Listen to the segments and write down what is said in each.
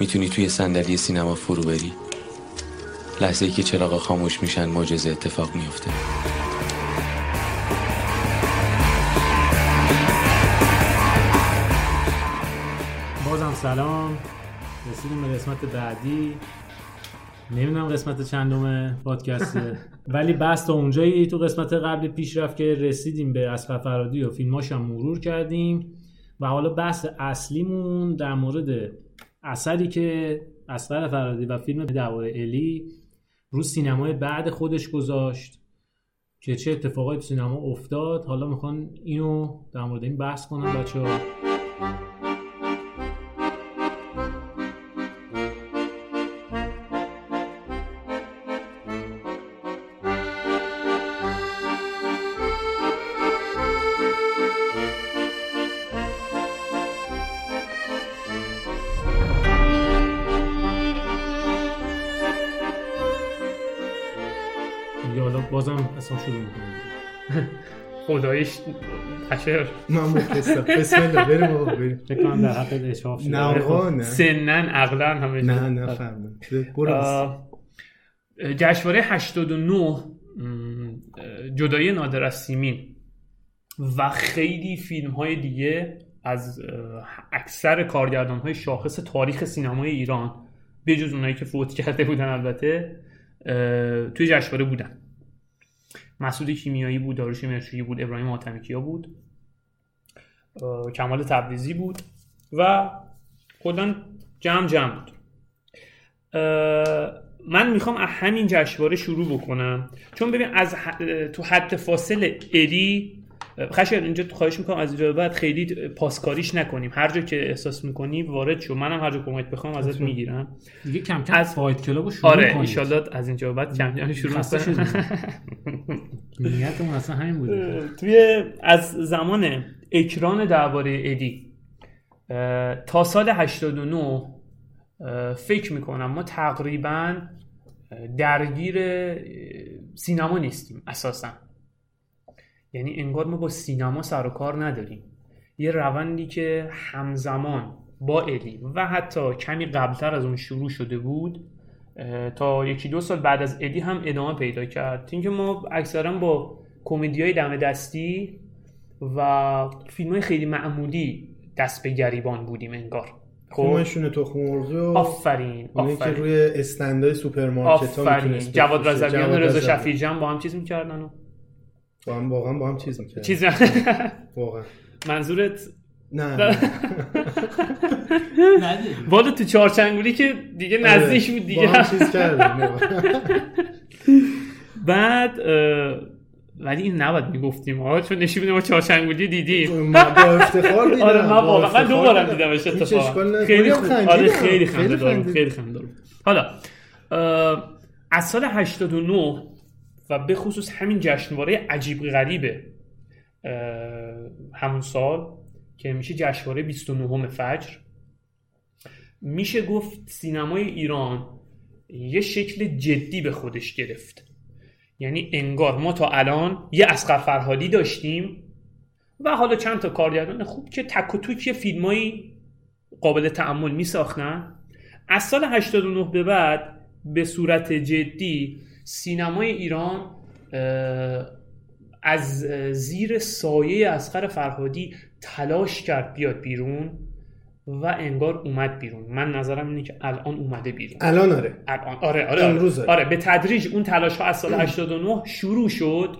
می‌تونی توی صندلی سینما فرو بری؟ لحظه ای که چراغا خاموش میشن معجزه اتفاق میفته بازم سلام. رسیدیم به قسمت بعدی. نمی‌دونم قسمت چندم پادکسته. ولی بحث تا اونجایی تو قسمت قبل پیش رفت که رسیدیم به اسقر فرادی و فیلماش هم مرور کردیم. و حالا بحث اصلیمون در مورد اثری که اسقر فرادی و فیلم درباره الی رو سینمای بعد خودش گذاشت که چه اتفاقایی تو سینما افتاد. حالا می‌خوان اینو در مورد این بحث کنن بچه ها اصلا شروع می‌کنم. خدایش قشر من مخلصم بسم الله بریم آقا بریم. فکر کنم در حق اشراف شده. نه آقا نه. سنن عقلا همه نه نه فهمم جشنواره 89 م، جدای نادر از سیمین. و خیلی فیلم های دیگه از اکثر کارگردان های شاخص تاریخ سینمای ایران به جز اونایی که فوت کرده بودن البته توی جشنواره بودن. مسعود کیمیایی بود داروش مرشویی بود ابراهیم حاتمیکیا بود. کمال تبریزی بود و کلا جمع جمع بود. من می‌خوام از همین جشنواره شروع بکنم. چون ببین از ح- تو حد فاصل الی خشر اینجا خواهش می‌کنم از اینجا بعد خیلی پاسکاریش نکنیم هر جا که احساس می‌کنی وارد شو منم هر جا کمک بخوام ازت. می‌گیرم دیگه کم کم از- فایت کلابو شروع آره. ایشالله از اینجا بعد کم کم شروع شدیم. نیتمون اصلا همین بوده توی از زمان اکران درباره ادی تا سال 89 اه، فکر می‌کنم ما تقریبا درگیر سینما نیستیم اساسا یعنی انگار ما با سینما سر و کار نداریم. یه روندی که همزمان با الی و حتی کمی قبلتر از اون شروع شده بود تا یکی دو سال بعد از جدایی هم ادامه پیدا کرد. اینکه ما اکثرا با کمدی های دم دستی و فیلم های خیلی معمولی دست به گریبان بودیم انگار. خب؟ کمشون تخم مرغی و آفرین اونایی که آفرین. روی استندای سوپرمارکت ها آفرین. می‌تونست جواد. رضویان و رضا با هم چیز می‌کردن و با هم واقعا با هم چیز می‌کرد چیز واقعا منظورت نه نه. والا تو چهارچنگولی که دیگه نزدیک بود با دیگه هم چیز کردن بعد ولی این نباید می‌گفتیم ها چون میده ما چهارچنگولی دیدیم با افتخار دیدم آره من با واقعا من دو بارم دیدم. دیدمش اتفاقا. خیلی خیلی خوب. آره خیلی خیلی خنده دارم. خیلی خنده دارم حالا از سال 89 و به خصوص همین جشنواره عجیب غریبه. همون سال که میشه جشنواره 29 فجر. میشه گفت سینمای ایران یه شکل جدی به خودش گرفت. یعنی انگار ما تا الان یه اسقر فرهادی داشتیم و حالا چند تا کارگردان خوب که تک و توک فیلمایی قابل تعمل می ساختن از سال 89 به بعد به صورت جدی سینمای ایران از زیر سایه اسقر فرهادی تلاش کرد بیاد بیرون و انگار اومد بیرون. من نظرم اینه که الان اومده بیرون. الان آره. الان آره آره امروز آره, آره به تدریج اون تلاش ها از سال 89 شروع شد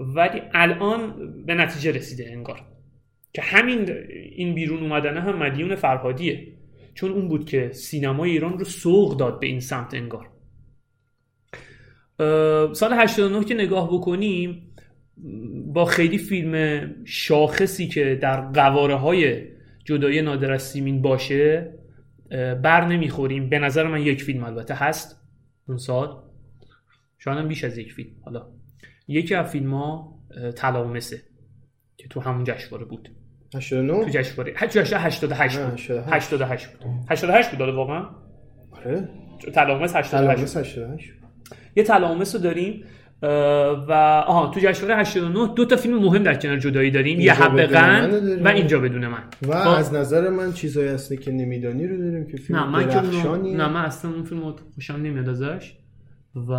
ولی الان به نتیجه رسیده انگار. که همین این بیرون اومدن هم مدیون فرهادیه. چون اون بود که سینمای ایران رو سوق داد به این سمت انگار. سال 89 که نگاه بکنیم با خیلی فیلم شاخصی که در قواره های جدای نادر از سیمین باشه بر نمی‌خوریم. به نظر من یک فیلم البته هست. اون سال. شاید هم بیش از یک فیلم. حالا. یکی از فیلم ها تلامسه که تو همون جشنواره بود. 89 تو جشنواره. 88 88 نه، بود 88. 88 بود 88 بود. آره واقعا؟ آره. تلامس 88 تلامس 88 یه تلامس رو داریم و آها تو جشنواره 89 دو تا فیلم مهم در کنار جدایی داریم یه حب قند. و اینجا بدون من و خب. از نظر من چیزایی هستی که نمیدانی رو داریم که فیلم نه من که اونو-. نه من اصلا اون فیلم خوشم نمیاد ازش و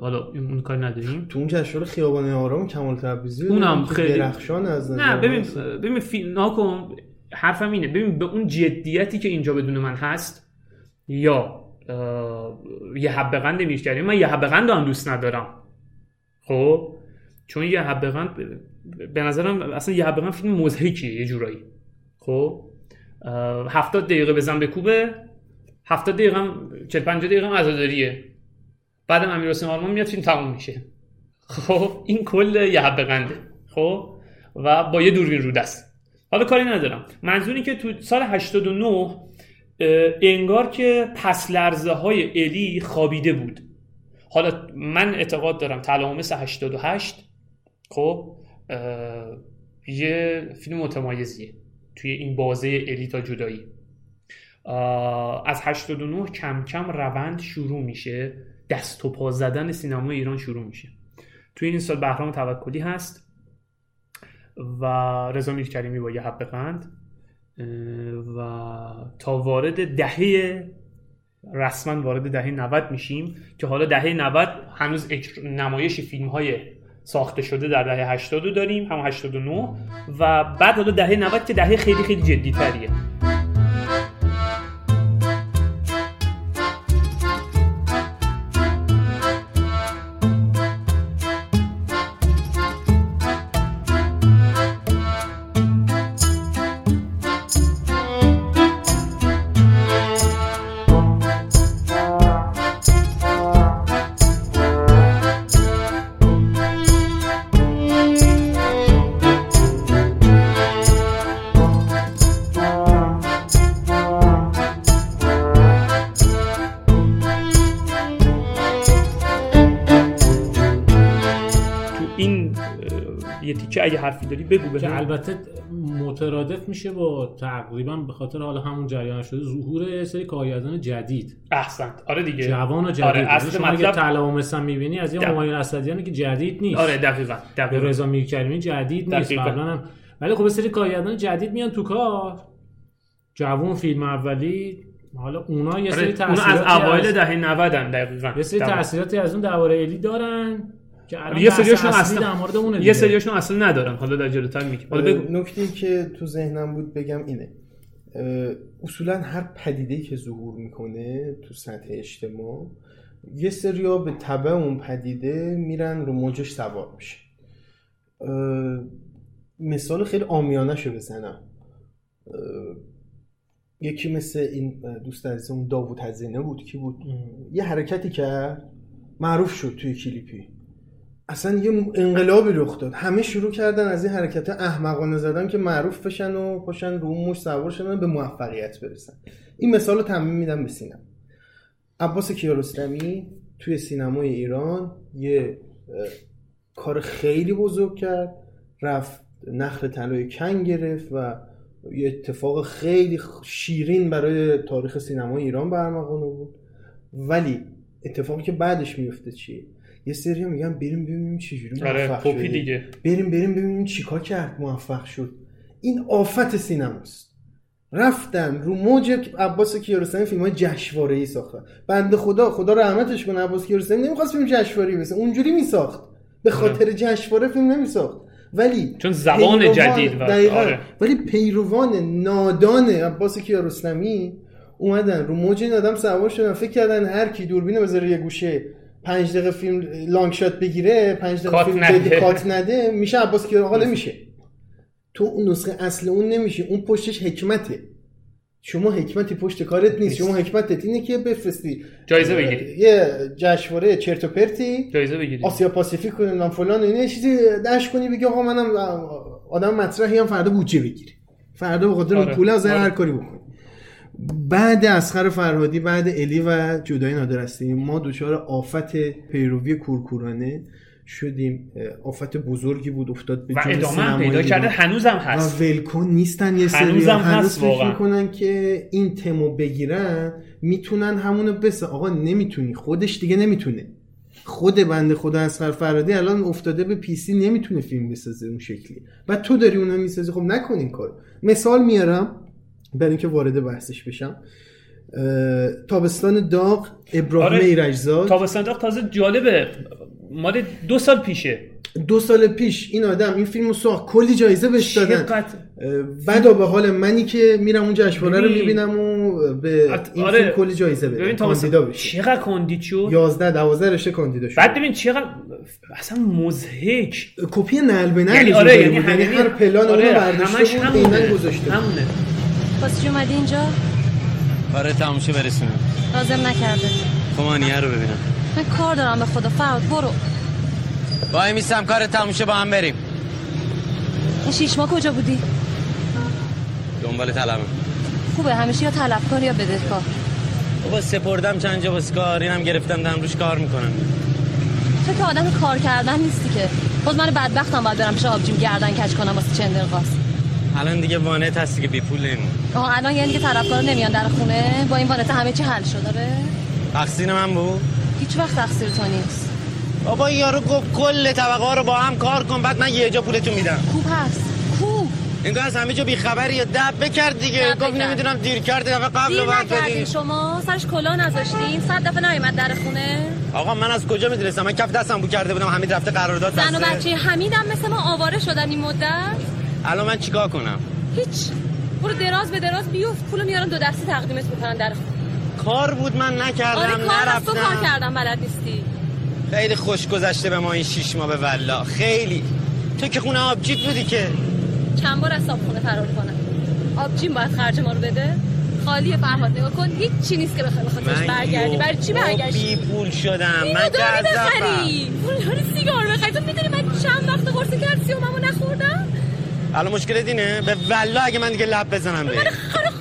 حالا اون کاری نداریم تو اون جشنواره خیابان آرام کمال تبریزی اونم خیلی- درخشان از نظر نه ببین. ببین فیلم ناکن حرفم اینه ببین به اون جدیتی که اینجا بدون من هست یا یه حب قند میشتری من یه حب قند هم دوست ندارم. خب؟ چون یه حب قند به نظرم اصلا یه حب قند فیلم مضحکیه یه جورایی. خب؟ هفتاد دقیقه بزن به کوبه هفتاد دقیقه هم 40 50 دقیقه هم عزاداریه. بعدم امیر حسین آرمان میاد فیلم تموم میشه. خب؟ این کل یه حب قنده خب؟ و با یه دوربین رو دست. حالا کاری ندارم. منظوری که تو سال 89 اه، انگار که پس لرزه های الی خوابیده بود. حالا من اعتقاد دارم تلامس 88 خب یه فیلم متمایزیه توی این بازه الی تا جدایی. از 89 کم کم روند شروع میشه دست و پا زدن سینما ایران شروع میشه. توی این سال بهرام توکلی هست و رضا میرکریمی با یه حب قند. و تا وارد دهه رسما وارد دهه 90 میشیم که حالا دهه 90 هنوز نمایش فیلم های ساخته شده در دهه 80 رو داریم هم 89 و بعد حالا دهه 90 که دهه خیلی خیلی جدی تریه حرفی داری بگو که بهم. البته مترادف میشه با تقریبا به خاطر حالا همون جریان شده ظهور سری کارگردان جدید. احسنت. آره دیگه. جوان و جدید. آره اصل مطلب تلامس هم می‌بینی از یه همایون اسدیانی که جدید نیست. آره دقیقا دقیقا. رضا میرکریمی جدید نیست. قبلا هم. ولی خب سری کارگردان جدید میان تو کار. جوان فیلم اولی حالا اونا یه سری آره، اونا از تاثیراتی اوایل از دهه 90 ان دقیقاً. یه سری. تاثیراتی از اون درباره الی دارن. که یه سریاشون اصلی اصلا- در مورد اونه یه. سریاشون اصلا ندارن. حالا در جلوتر میگیم. حالا بگو. نکته که تو ذهنم بود بگم اینه. اصولا هر پدیده که ظهور می‌کنه تو سطح اجتماع یه سریا به تبع اون پدیده میرن رو موجش سوار میشه. مثال خیلی آمیانه شو بزنم یکی مثل این دوست عزیزمون داوود هزینه بود کی بود؟ یه حرکتی کرد معروف شد توی کلیپی. اصلا یه انقلابی رخ داد. همه شروع کردن از این حرکت احمقانه زدن که معروف بشن و پاشن رو اون مش سوار شدن به موفقیت برسن. این مثال رو تمیم میدم به سینما. عباس کیارستمی توی سینمای ایران یه کار خیلی بزرگ کرد. رفت نخل طلای کن گرفت و یه اتفاق خیلی شیرین برای تاریخ سینمای ایران برمغانه بود. ولی اتفاقی که بعدش میفته چیه؟ یه سری میگن بریم ببینیم چجوری آره موفق شده دیگه. بریم بریم ببینیم چیکار کرد موفق شد. این آفت سینماست. رفتن رو موج عباس کیارستمی فیلم های جشنواره ای ساختن بنده خدا خدا رحمتش کنه عباس کیارستمی نمی‌خواست فیلم جشنواره بسه اونجوری میساخت. به خاطر جشنواره فیلم نمیساخت. ولی چون زبان جدید. آره. ولی پیروان نادان عباس کیارستمی اومدن رو موج این آدم سوار شدن. فکر کردن هر کی دوربینو بذاره یه گوشه پنج دقیقه فیلم لانگ شات بگیره پنج دقیقه فیلم نده. کات نده میشه عباس کیارستمی میشه تو اون نسخه اصل اون نمیشه اون پشتش حکمته. شما حکمتی پشت کارت نیست شما حکمتت اینه که بفرستی. جایزه بگیری. یه جشنواره چرت و پرتی. جایزه بگیری. آسیا پاسیفیک کنیم فلان اینا. چیزی دش کنی بگی آقا منم آدم مطرحی هم فردا بودجه بگیری فردا به خاطر آره. پول از آره. هر کاری بکنی بعد اسخر فرهادی بعد الی و جدای نادر هستیم. ما دچار آفت پیروی کورکورانه شدیم. آفت بزرگی بود افتاد به و ادامه پیدا. کرده. هنوزم و هست ولکن نیستن یه سری. هنوزم هنوز هست فکر. می‌کنن که این تمو بگیرن می‌تونن همونو بس آقا نمی‌تونی. خودش دیگه نمی‌تونه. خود بنده خدا اصغر فرهادی الان افتاده به پی سی نمی‌تونه فیلم بسازه اون شکلی. و تو داری اونو می‌سازی. خب نکن این کار مثال میارم. برای اینکه وارد بحثش بشم. تابستان داغ ابراهیم آره. ایرجزاد تابستان داغ تازه جالبه. مال دو سال پیشه. دو سال پیش این آدم این فیلم رو ساخت. کلی جایزه بهش دادن. بدا به حال منی که میرم اون جشنواره رو. می‌بینم و به این آره. فیلم کلی جایزه بده. ببین کاندیدا بشه. چقدر کاندید شد؟ 11 12 رشته کاندیدا شد. بعد ببین چقدر اصلا مزهک کپی نل به نل یعنی آره یعنی. یعنی هر پلان آره اونو برداشته همونه. واسه چی اومدی اینجا؟ برای تماشا برسونم لازم نکرده. کمانیه رو ببینم. من کار دارم به خدا فراد برو. وای میستم کار تماشا با هم بریم. این شیش ماه کجا بودی؟ دنبال طلبم خوبه همیشه یا طلبکار یا بدهکار؟ بابا سپردم چند جا واسه کار اینم گرفتم دارم روش کار می‌کنم. تو که آدم کار کردن نیستی که. باز من بدبختم باید برم پیش آبجیم گردن کج کنم واسه چندرقاس الان دیگه وانت هستی که بی پول نمون آه الان یعنی که طرفدار نمیان در خونه؟ با این وانت همه چی حل شد داره تقصیر من بود؟ هیچ وقت تقصیر تو نیست. بابا یارو گفت کل طبقه ها رو با هم کار کن بعد من یه جا پولتون میدم. خوب هست. خوب. انگار از همه جا بیخبری یا دب بکرد دیگه. گفت. نمی‌دونم دیر کرد دفعه قبل رو بعد بدین. شما سرش کلا نذاشتین. صد دفعه نیومد در خونه. آقا من از کجا می‌دونستم؟ من کف دستم بو کرده بودم. حمید رفته قرارداد زن و بسته. بچه حمیدم مثل ما آواره شدن این مدت. الان من چیکار کنم؟ هیچ. برو دراز به دراز بیفت. پولو میارن دو دستی تقدیمت می‌کنن در خونه. کار بود من نکردم آره کار از تو کار نرفتم کردم بلد نیستی. خیلی خوش گذشته به ما این شیش ماه به والله خیلی. تو که خونه آبجیت بودی که. چند بار از صابخونه فرار کنم. آبجین باید خرج ما رو بده. خالی فرهاد نگاه کن. هیچ چی نیست که بخوای بخاطرش برگردی. برای چی یهو بی برگشتی؟ پول شدم. من جذابم بخری پول سیگار بخری تو می‌دونی من چند وقت قرص کلسیوممو نخوردم؟ الان مشکل دینه به والله اگه من دیگه لب بزنم به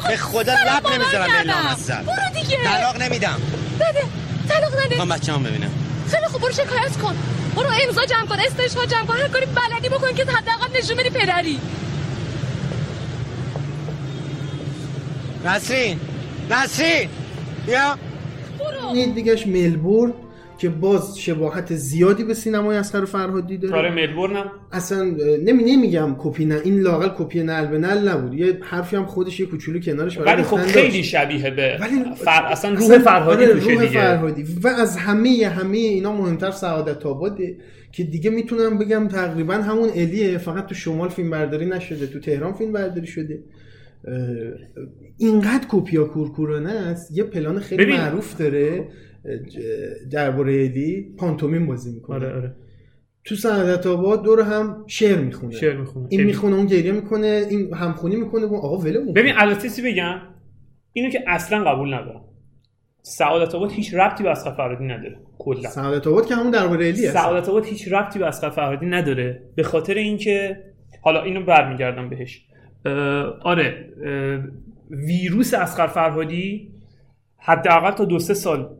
به خدا لب نمی‌ذارم به کردم. لامصب برو دیگه. طلاق نمیدم. بده. طلاق نده. می‌خوام بچه‌ام ببینم. خیلی خوب برو شکایت کن. برو امضا جمع کن استشفا جمع کن. هر کاری بلدی بکن که حداقل نشون بدی پدری. نسرین. نسرین. بیا. برو. این دیگهش ملبورن. که باز شباهت زیادی به سینمای اصغر فرهادی داره. آره ملبورنم. اصلا اه، نمی نمیگم کپی نه این لاقل کپی نعل به نعل نبود. یه حرفی هم خودش یه کوچولو کنارش ولی خب خیلی داشت. شبیه به ولی فر... اصلا روح فرهادی آره، روح دیگه. فرهادی. و از همه همه اینا مهمتر سعادت آباده که دیگه می‌تونم بگم تقریبا همون الیه. فقط تو شمال فیلم برداری نشده تو تهران فیلم برداری شده. اینقدر کپیا کورکورانه است. یه پلان خیلی ببین. معروف داره درباره الی پانتومیم بازی می‌کنه. آره آره. تو سعادت آباد دور هم شعر می‌خونه. شعر می‌خونه. این می‌خونه اون گریه می‌کنه این همخونی می‌کنه. و آقا ولمون ببین البته بگم؟ اینو که اصلا قبول ندارم. سعادت آباد هیچ ربطی به اصغر فرهادی نداره کلا. سعادت آباد که همون درباره الی هست سعادت آباد هیچ ربطی به اصغر فرهادی نداره. به خاطر اینکه حالا اینو برمیگردم بهش. آره ویروس اصغر فرهادی حداقل تا دو سه سال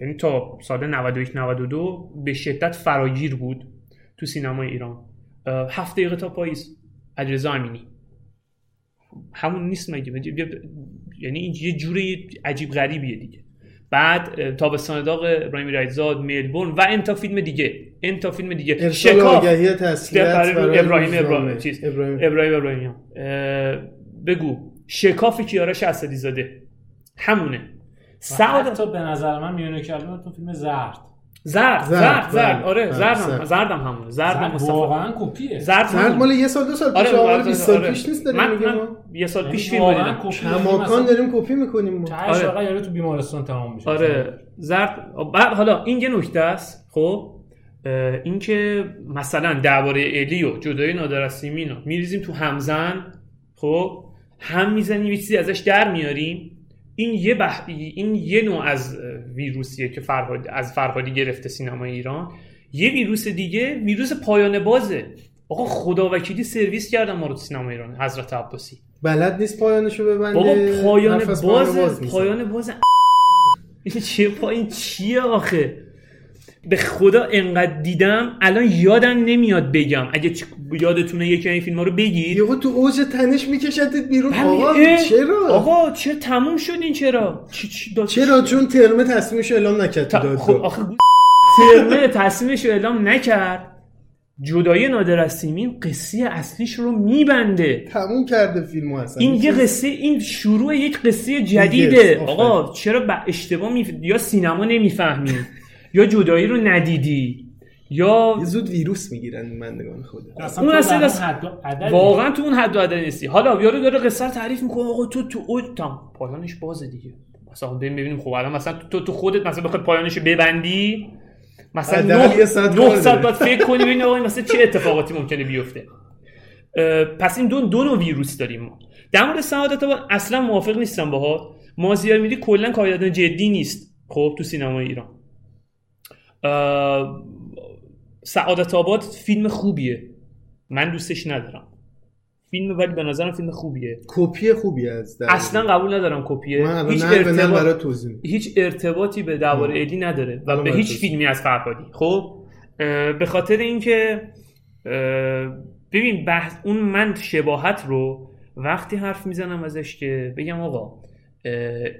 یعنی تا سال 91 92 به شدت فراگیر بود تو سینمای ایران. هفت دقیقه تا پاییز علیرضا امینی. همون نیست مگه؟ یعنی این یه جوری عجیب غریبیه دیگه. بعد تابستان داغ ابراهیم رایزاد ملبورن و انتا فیلم دیگه. انتا فیلم دیگه. ارسال آگهی تسلیت برای برای ابراهیم. ابراهیم. چیز. ابراهیم. ابراهیم بگو. شکاف کیارش اسدی زاده همونه. سعادت حتی به نظر من میونه کلمه تو فیلم زرد. زرد زرد، زرد زرد بله. آره بله، زردم زرد. زردم همونه زردم زرد مصطفی واقعا کپیه زرد همونه. مال یه سال دو سال پیش آره آره آره، 20 سال آره. پیش نیست داریم من, میگیم من ما. یه سال یعنی پیش فیلم واقعا دیدم کپی کماکان داریم کپی می‌کنیم ما آره. فقط یارو تو بیمارستان تمام میشه آره زرد بعد حالا این یه نکته است خب اینکه مثلا درباره الی و جدای نادر از سیمین رو میریزیم تو همزن خب هم می‌زنیم یه چیزی ازش در میاریم این یه بح... این یه نوع از ویروسیه که فرهاد از فرهادی گرفته سینمای ایران. یه ویروس دیگه ویروس پایان بازه. آقا خدا وکیلی سرویس کردن ما رو تو سینما ایران حضرت عباسی. بلد نیست پایانشو ببنده بابا پایان حرف از باز می‌زنه. پایان باز این چیه؟ پایین چیه آخه؟ به خدا انقدر دیدم الان یادم نمیاد بگم. اگه چ- یادتونه یکی این فیلم ها رو بگید. یهو تو اوج تنش میکشدت بیرون. همین، آقا چرا؟ آقا چرا تموم شد این چرا؟ چی- داد- چرا؟ چون ترمه تصمیمش اعلام نکرد تا-. خب آخه ترمه تصمیمش اعلام نکرد. جدایی نادر از سیمین قصه اصلیش رو میبنده. تموم کرده فیلمو اصلا. این یه قصه این شروع یک قصه جدیده. آقا چرا به اشتباه می... یا سینما نمی‌فهمی یا جدایی رو ندیدی یا یه زود ویروس می‌گیرن مندگان خدا اصلا اون اصلا در از- حد و عددی. واقعا تو اون حد و عدد نیستی. حالا یارو داره قصه رو تعریف می‌کنه آقا تو تو اوج تام پایانش بازه دیگه. مثلا بریم ببینیم خب الان مثلا تو تو خودت مثلا بخوای پایانش رو ببندی مثلا حداقل یه ساعت کار 900 داره. باید فکر کنی ببینی آقا مثلا چه اتفاقاتی ممکنه بیفته. پس این دو دو نوع ویروس داریم ما. در مورد سعادت آباد اصلا موافق نیستم باهات مازیار میری کلا کارگردان جدی نیست. خب تو سینمای ایران. سعادت آباد فیلم خوبیه. من دوستش ندارم. فیلم ولی به نظرم فیلم خوبیه. کپی خوبی از در اصلا قبول ندارم کپیه. هیچ ارتباط. هیچ ارتباطی به درباره الی نداره و به هیچ. فیلمی از فرهادی خب به خاطر اینکه ببین بحث اون من شباهت رو وقتی حرف می‌زنم ازش که بگم آقا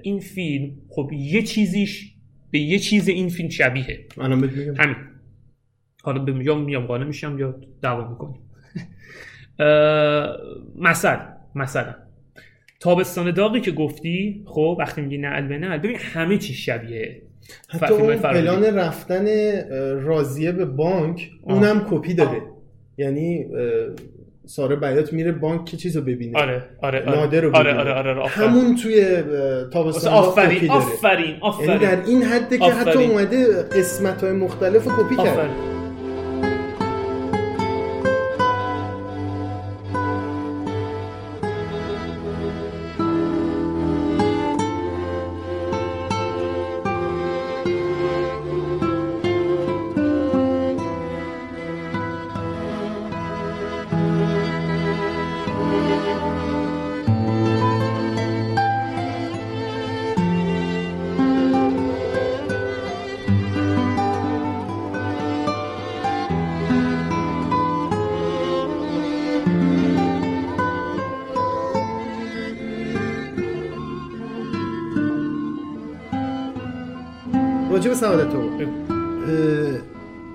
این فیلم خب یه چیزیش به یه چیز این فیلم شبیه الان میگم. همین. حالا به یا میام قانع میشم یا دعوا می‌کنیم. مثلا مثلا. تابستان داغی که گفتی خب وقتی میگی نعل به نعل ببین همه چی شبیه حتی اون. پلان رفتن راضیه به بانک اونم کپی داره یعنی ساره بیات میره بانک که چیزو ببینه آره آره آره نادر رو آره. آره آره, آفرین. همون توی تابستان آفرین داره آفرین یعنی آفرین در این حده که حتی آفرین. اومده قسمت های مختلف رو کپی کرد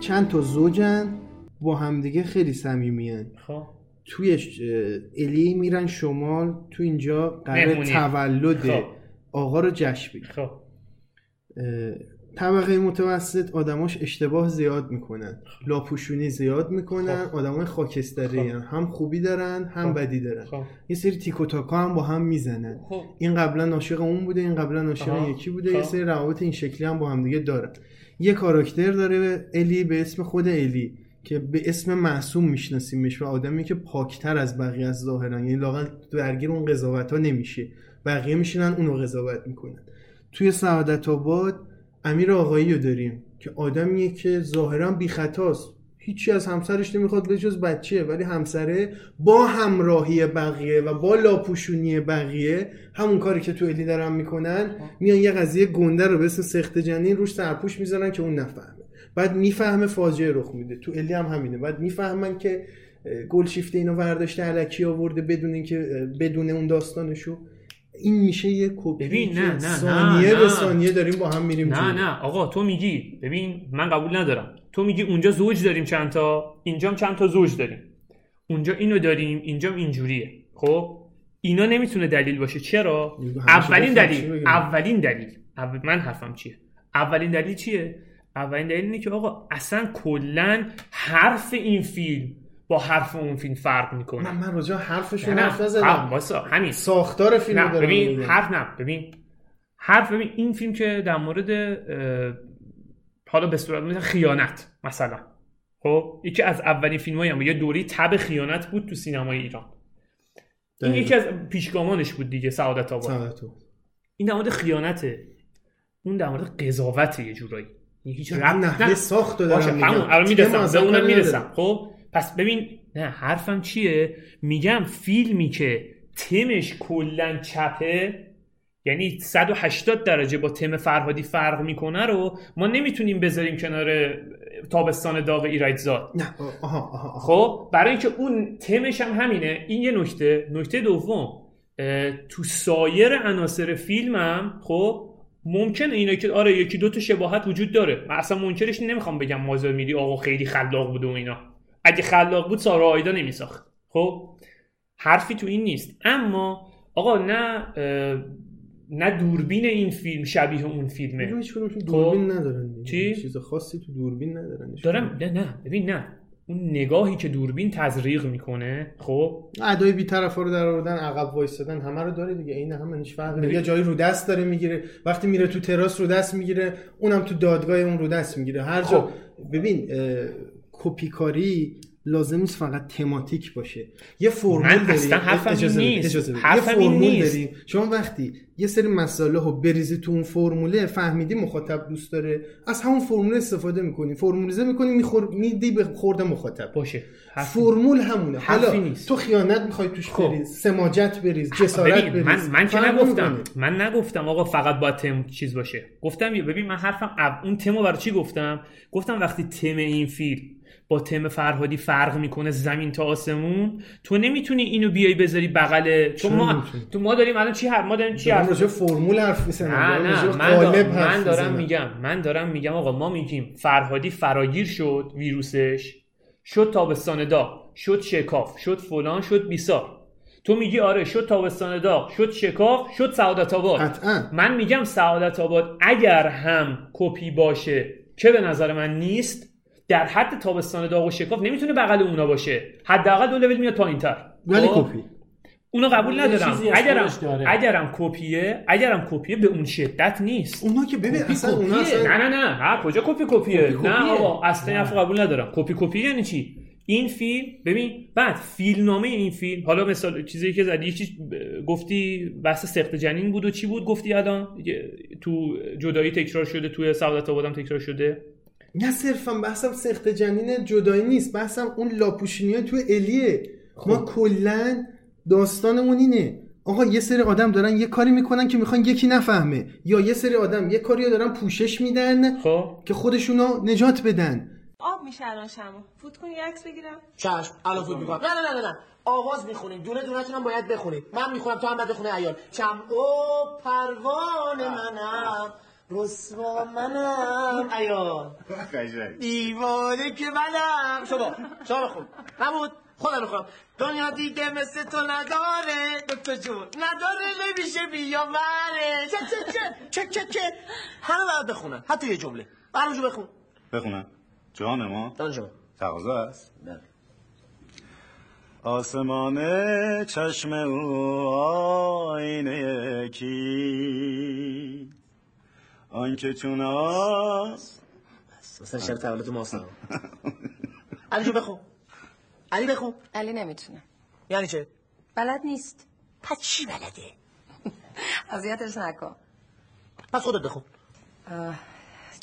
چند تا زوجن با همدیگه خیلی صمیمیان خب توی الی میرن شمال تو اینجا قرار. تولد خب. آقا رو جشن بگیرن خب طبقه متوسط آدماش اشتباه زیاد می‌کنن. لاپوشونی زیاد می‌کنن. آدمای خاکستری خب. هم خوبی دارن هم خب. بدی دارن. خب. یه سری تیک و تاکا هم با هم می‌زنن. خب. این قبلا عاشق اون بوده این قبلا عاشق یکی بوده. خب. یه سری روابط این شکلی هم با هم دیگه دارن. یه کاراکتر داره الی به اسم خود الی که به اسم معصوم میشناسیمش و آدمی که پاکتر از بقیه از ظاهرا یعنی لاقل درگیر اون قضاوت ها نمیشه. بقیه میشینن اونو قضاوت می‌کنن. توی سعادت آباد امیر آقایی رو داریم که آدمیه که ظاهرا بی خطاست هیچی از همسرش نمی‌خواد به جز بچه ولی همسره با همراهی بقیه و با لاپوشونی بقیه همون کاری که تو الی دارن می‌کنن میان یه قضیه گنده رو به اسم سخت جنین روش سرپوش می‌ذارن که اون نفهمه. بعد می‌فهمه فاجعه رخ میده. تو الی هم همینه. بعد می‌فهمن که گل شیفته اینو ورداشته علکی آورده بدون اینکه بدون اون داستانشو. این میشه یه کپی ببین، نه، نه، ثانیه نه، به. ثانیه داریم با هم میریم نه. نه. آقا تو میگی ببین من قبول ندارم. تو میگی اونجا زوج داریم چند تا اینجا هم چند تا زوج داریم. اونجا اینو داریم اینجا هم اینجوریه. خب؟ اینا نمی‌تونه دلیل باشه. چرا؟ اولین دلیل؟ اولین دلیل. اول- من حرفم چیه؟ اولین دلیل چیه؟ اولین دلیل اینه که آقا اصلا کلا حرف این فیلم با حرف اون فیلم فرق می‌کنه. من من راجع به حرفشون نه حرف نه نزدم واسه همین. ساختار فیلم نه دارم ببین. حرف نه ببین. حرف ببین این فیلم که در مورد حالا به صورت خیانت مثلا. خب؟ یکی از اولین فیلم هم. یه دوری تب خیانت بود تو سینمای ایران. این. یکی از پیشگامانش بود دیگه سعادت آباد. سعادت. این در مورد خیانته. اون در مورد قضاوته یه جورایی. این هیچ نه، ربط نحوه ساخت باشه دارم میگم. همون الان می‌رسم به اونم می‌رسم. خب؟ پس ببین نه حرفم چیه؟ میگم فیلمی که تمش کلا چپه یعنی 180 درجه با تم فرهادی فرق می‌کنه رو ما نمی‌تونیم بذاریم کنار تابستان داغ ایرایتزاد نه آها آها, آها. خب برای اینکه اون تمش هم همینه. این یه نکته. نکته دوم تو سایر عناصر فیلمم خب ممکنه اینا که آره یکی دو تا شباهت وجود داره. من اصلا منکرش نمی‌خوام بگم مازر میری آقا خیلی خلاق بوده و اینا. اگه خلاق بود سارا آیدا نمیساخت. خب؟ حرفی تو این نیست. اما آقا نه نه دوربین این فیلم شبیه اون فیلمه. تو دوربین خب. ندارن. چی؟ چیز خاصی تو دوربین ندارن. دارم؟ نه نه. ببین نه. اون نگاهی که دوربین تزریق می‌کنه خب؟ ادای بی‌طرفا رو در آوردن عقب وایسادن همه رو داره دیگه. عین هم هیچ فرقی. یه جایی رو دست داره می‌گیره. وقتی میره تو تراس رو دست می‌گیره اونم تو دادگاه اون رو دست می‌گیره. هر جا خب. ببین اه، کپی کاری لازم نیست فقط تماتیک باشه. یه فرمول داری اصلا حرفم اجازه نیست. اجازه یه فرمول نیست. داری شما وقتی یه سری مسائل رو بریزی تو اون فرموله فهمیدی مخاطب دوست داره. از همون فرمول استفاده می‌کنی. فرمولیزه می‌کنی میخور میدی به خورده مخاطب. باشه. فرمول همونه. حالا نیست. تو خیانت می‌خوای توش خب. بریز سماجت بریز جسارت ببین بریز من من که نگفتم. من نگفتم آقا فقط باید تم چیز باشه. گفتم ببین من حرفم اون تمو برای چی گفتم؟ گفتم وقتی تم این فیلم با تم فرهادی فرق می‌کنه زمین تا آسمون. تو نمی‌تونی اینو بیای بذاری بغل. چرا ما؟ تو ما داریم الان چی حرف ما داریم چی دارم حرف راجع به فرمول حرف به من, دارم, من. میگم. من دارم میگم آقا ما میگیم فرهادی فراگیر شد ویروسش شد تابستان داغ شد شکاف شد فلان شد بیسار. تو میگی آره شد تابستان داغ شد شکاف شد سعادت آباد. قطعا. من میگم سعادت آباد اگر هم کپی باشه که به نظر من نیست در حد تابستان داغ و شکاف نمی‌تونه بغل اونا باشه. حداقل دو لول میاد پایینتر ولی خب؟ کپی. اونو قبول ندارم. اگرم. اگرم کپیه اگرم کپیه به اون شدت نیست. اونا که ببین اصلا اونا. اصلا نه نه نه. ها کجا کپی کپیه؟ کپی نه. آقا اصلا. حرف قبول ندارم. کپی کپی یعنی چی؟ این فیلم ببین بعد فیلمنامه این فیلم حالا مثال چیزی که زدی چیز گفتی بحث سقط جنین بود و چی بود؟ گفتی الان تو جدایی تکرار شده توی سعادت آبادم تکرار شده. نه صرفا بحثم سقط جنین جدایی نیست بحثم اون لاپوشینی های تو الیه. خب. ما کلا داستانمون اینه. آقا یه سری آدم دارن یه کاری می‌کنن که می‌خوان یکی نفهمه. یا یه سری آدم یه کاری رو دارن پوشش میدن خب. که خودشونو نجات بدن. آب میشه الان شما فوت کنی عکس بگیرم. چشم. الان فوت می‌کنم. نه نه نه نه آواز می‌خونیم. دونه دونتون هم باید بخونید من می‌خونم تو هم باید بخونه عیال. چم؟ او پروانه منم. رسوا منم. عیال دیوانه که منم. شما شما بخون نبود. خودم می‌خونم دنیا دیگه مثل تو نداره. دکتر جون. نداره نمیشه بیاوره. چه چه چه چه چه چه. همه باید بخونن. حتی یه جمله. برامجو بخون. بخونم. جان ما. دان جون تقاضا است. بله. آسمان چشم او آینه کی آنکه چون آس. مثلا شب تولد ماست. علی جو بخون علی بخون علی نمی‌تونه. یعنی چه؟ بلد نیست. پس چی بلده؟ اذیتش نکن. پس خودت بخون.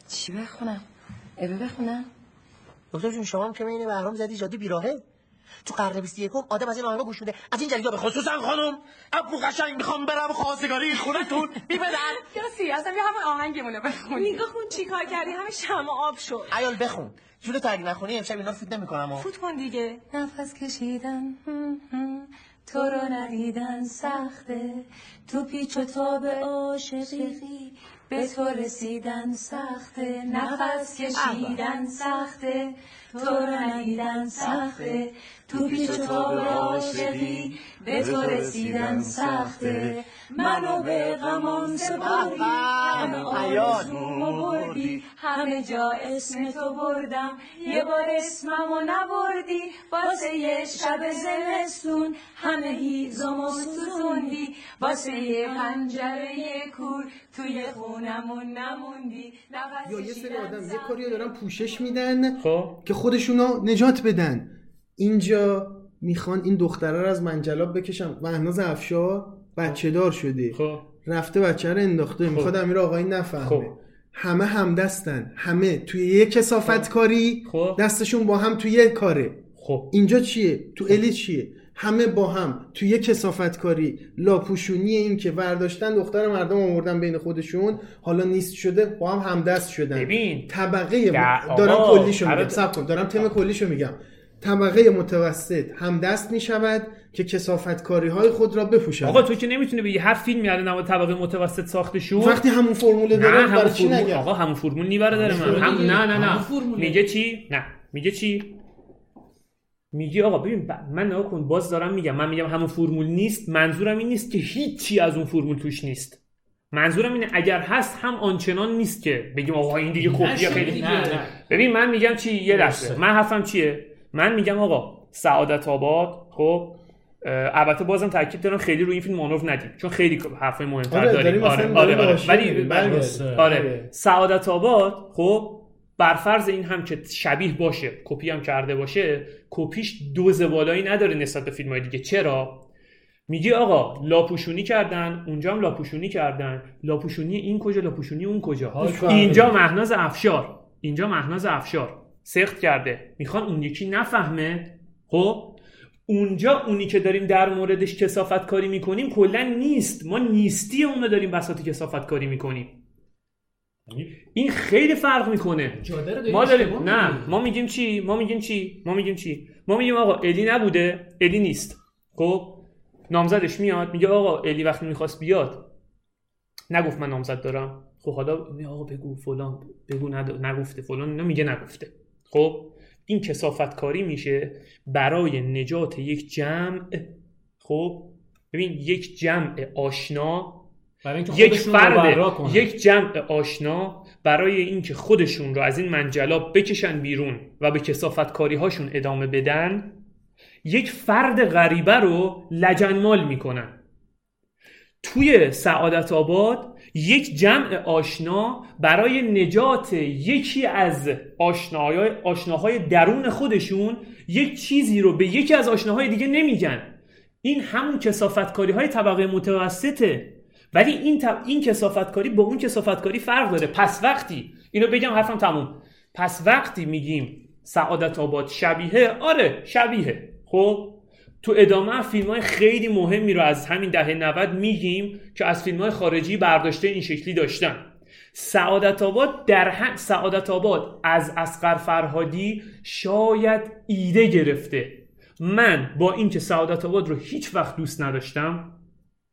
چی بخونم؟ ابی بخونم؟ دکتر جون شما هم که این بهرام زدی جاده بیراهه. تو قرن 21 آدم از این آهنگا گوش میده. از این جریدا به خصوصا خانم. ابو قشنگ می‌خوام برم خواستگاری خونتون میبدن چرا سیاست بیا همون آهنگمونه بخونی نگاه کن چی کار کردی؟ همه شما آب شد. عیال بخون. جون تو اگه نخونی امشب اینا فوت نمی‌کنم فوت کن دیگه. نفس کشیدن تو رو ندیدن سخته. تو پیچ و تاب عاشقی. به تو رسیدن سخته. نفس کشیدن. سخته. تو رو ندیدن سخته. تو پیچ و تاب عاشقی به تو رسیدن سخته. منو به غمان سپردی همه آرزومو بردی. همه جا اسم تو بردم. یه بار اسممو نبردی. واسه یه شب زمستون همه هیزمو ستوندی. واسه یه پنجره یه کور توی خونمون نموندی. یا یه سری آدم یه. کاری دارن پوشش میدن خب. که خودشونو نجات بدن. اینجا می‌خوان این دختره رو از منجلاب بکشن. مهناز افشار بچه دار شده. خب. رفته بچه رو انداخته. می‌خواد امیر آقایی نفهمه. خب. همه همدستن. همه توی یه کسافت کاری خب. دستشون با هم توی یه کاره. خب. اینجا چیه؟ تو الی چیه؟ همه با هم توی یه کسافت کاری لاپوشونی این که برداشتن دختر مردم آوردن بین خودشون حالا نیست شده با هم همدست شدن. ببین. طبقه دارم کلیشو میگم صبر کن دارم تم کلیشو میگم. طبقه متوسط هم دست می شود که کسافتکاری های خود را بپوشد آقا تو که نمی‌تونی بگی هر فیلمی الان نماد طبقه متوسط ساخته شد وقتی همون فرمول نه داره همون برای چی فرمول آقا همون فرمول نیوره داره من. هم... نه نه نه. فرموله. میگه چی؟ نه. میگه چی؟ میگی آقا ببین من نگاه کن باز دارم میگم من میگم همون فرمول نیست منظورم این نیست که هیچی از اون فرمول توش نیست منظورم اینه اگر هست هم آنچنان نیست که بگیم آقا این دیگه کپیه خیلی. نه نه ببین من میگم چی یه لحظه. من حرفم چیه من میگم آقا سعادت آباد خب البته بازم تاکید دارم خیلی روی این فیلم مانور ندیم چون خیلی حرفای مهمتر آره، داریم داریم آره آره آره ولی. آره آره. سعادت آباد خب بر فرض این هم که شبیه باشه کپی هم کرده باشه کپیش دوز بالایی نداره نسبت به فیلم های دیگه. چرا؟ میگی آقا لاپوشونی کردن اونجا هم لاپوشونی کردن. لاپوشونی این کجا لاپوشونی اون کجا؟ اینجا مهناز افشار. اینجا مهناز افشار. سخت کرده. می‌خوان اون یکی نفهمه. خب؟ اونجا اونی که داریم در موردش کسافت کاری می‌کنیم کلا نیست. ما نیستی اونو داریم بساط کسافت کاری می‌کنیم. این خیلی فرق می‌کنه. ما داریم نه. ما میگیم چی؟ ما میگیم چی؟ ما میگیم چی؟ ما میگیم آقا الی نبوده الی نیست. خب؟ نامزدش میاد میگه آقا الی وقتی می‌خواست بیاد. نگفت من نامزد دارم. خب حالا میگه آقا بگو فلان بگو ند- نگفته فلان اینا میگه نگفته. خب؟ این کسافت کاری میشه برای نجات یک جمع. خب؟ ببین یک جمع آشنا برای اینکه یک فرد. یک جمع آشنا برای اینکه خودشون رو از این منجلاب بکشن بیرون و به کسافت کاری هاشون ادامه بدن یک فرد غریبه رو لجنمال می‌کنن توی سعادت آباد یک جمع آشنا برای نجات یکی از آشناهای, آشناهای درون خودشون یک چیزی رو به یکی از آشناهای دیگه نمیگن این همون کسافتکاری های طبقه متوسطه ولی این, ت- این کسافتکاری با اون کسافتکاری فرق داره. پس وقتی اینو بگم حرفم تموم. پس وقتی میگیم سعادت آباد شبیه آره شبیه. خب؟ تو ادامه فیلم های خیلی مهمی رو از همین دهه 90 میگیم که از فیلم های خارجی برداشته این شکلی داشتن. سعادت آباد در هم سعادت آباد از اسقر فرهادی شاید ایده گرفته. من با اینکه سعادت آباد رو هیچ وقت دوست نداشتم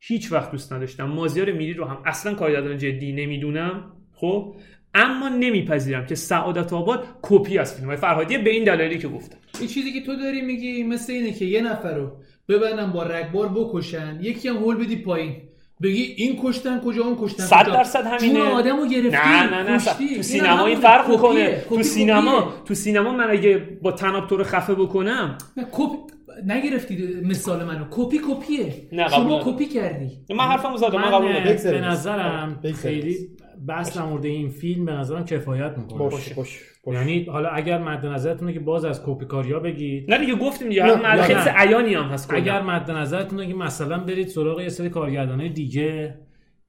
هیچ وقت دوست نداشتم. مازیار میری رو هم اصلا کارگردان جدی نمی‌دونم خب؟ اما نمیپذیرم که سعادت آباد کپی از فیلم های فرهادیه به این دلایلی که گفتم. این چیزی که تو داری میگی مثل اینه که یه نفر رو ببرن با رگبار بکشن یکی هم هل بدی پایین. بگی این کشتن کجا اون کشتن صد کجا. درصد همینه جون آدمو گرفتی نه نه نه کشتی. تو سینما. این فرق. می‌کنه تو سینما. تو سینما من اگه با طناب تو رو خفه بکنم نه، کپی نگرفتی مثال منو کپی کپیه نه، شما. کپی کردی من حرفمو زدم من من قبول به. نظرم. خیلی بحث در مورد این فیلم به نظرم کفایت می‌کنه باش باش باش یعنی حالا اگر مد نظرتونه که باز از کپی کاریا بگید نه دیگه گفتیم دیگه نه، خیلی. عیانی هم هست. اگر مد نظرتونه که مثلا برید سراغ یه سری کارگردانای دیگه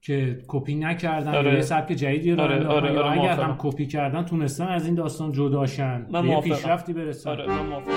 که کپی نکردن آره. یا یه سبک جدیدی رو آره، آره، آره، اگر. هم کپی کردن تونستن از این داستان جداشن من به یه. پیشرفتی برسن آره من موافقم.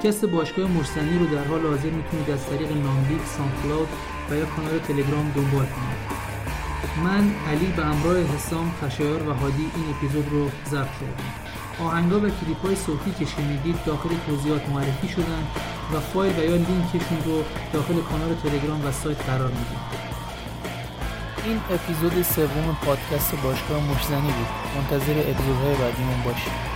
پادکست باشگاه مرسنی رو در حال حاضر می‌تونید از طریق ناملیک ساندکلاود و یا کانال تلگرام دنبال کنید. من علی به همراه حسام خشایار و هادی این اپیزود رو ضبط کردم آهنگا و کلیپ های صوتی که شنیدید داخل توضیحات معرفی شدن و فایل و یا لینکشون رو داخل کانال تلگرام و سایت قرار میدیم. این اپیزود سوم پادکست باشگاه مرزنی بود. منتظر اپیزودهای بعدیمون باشید.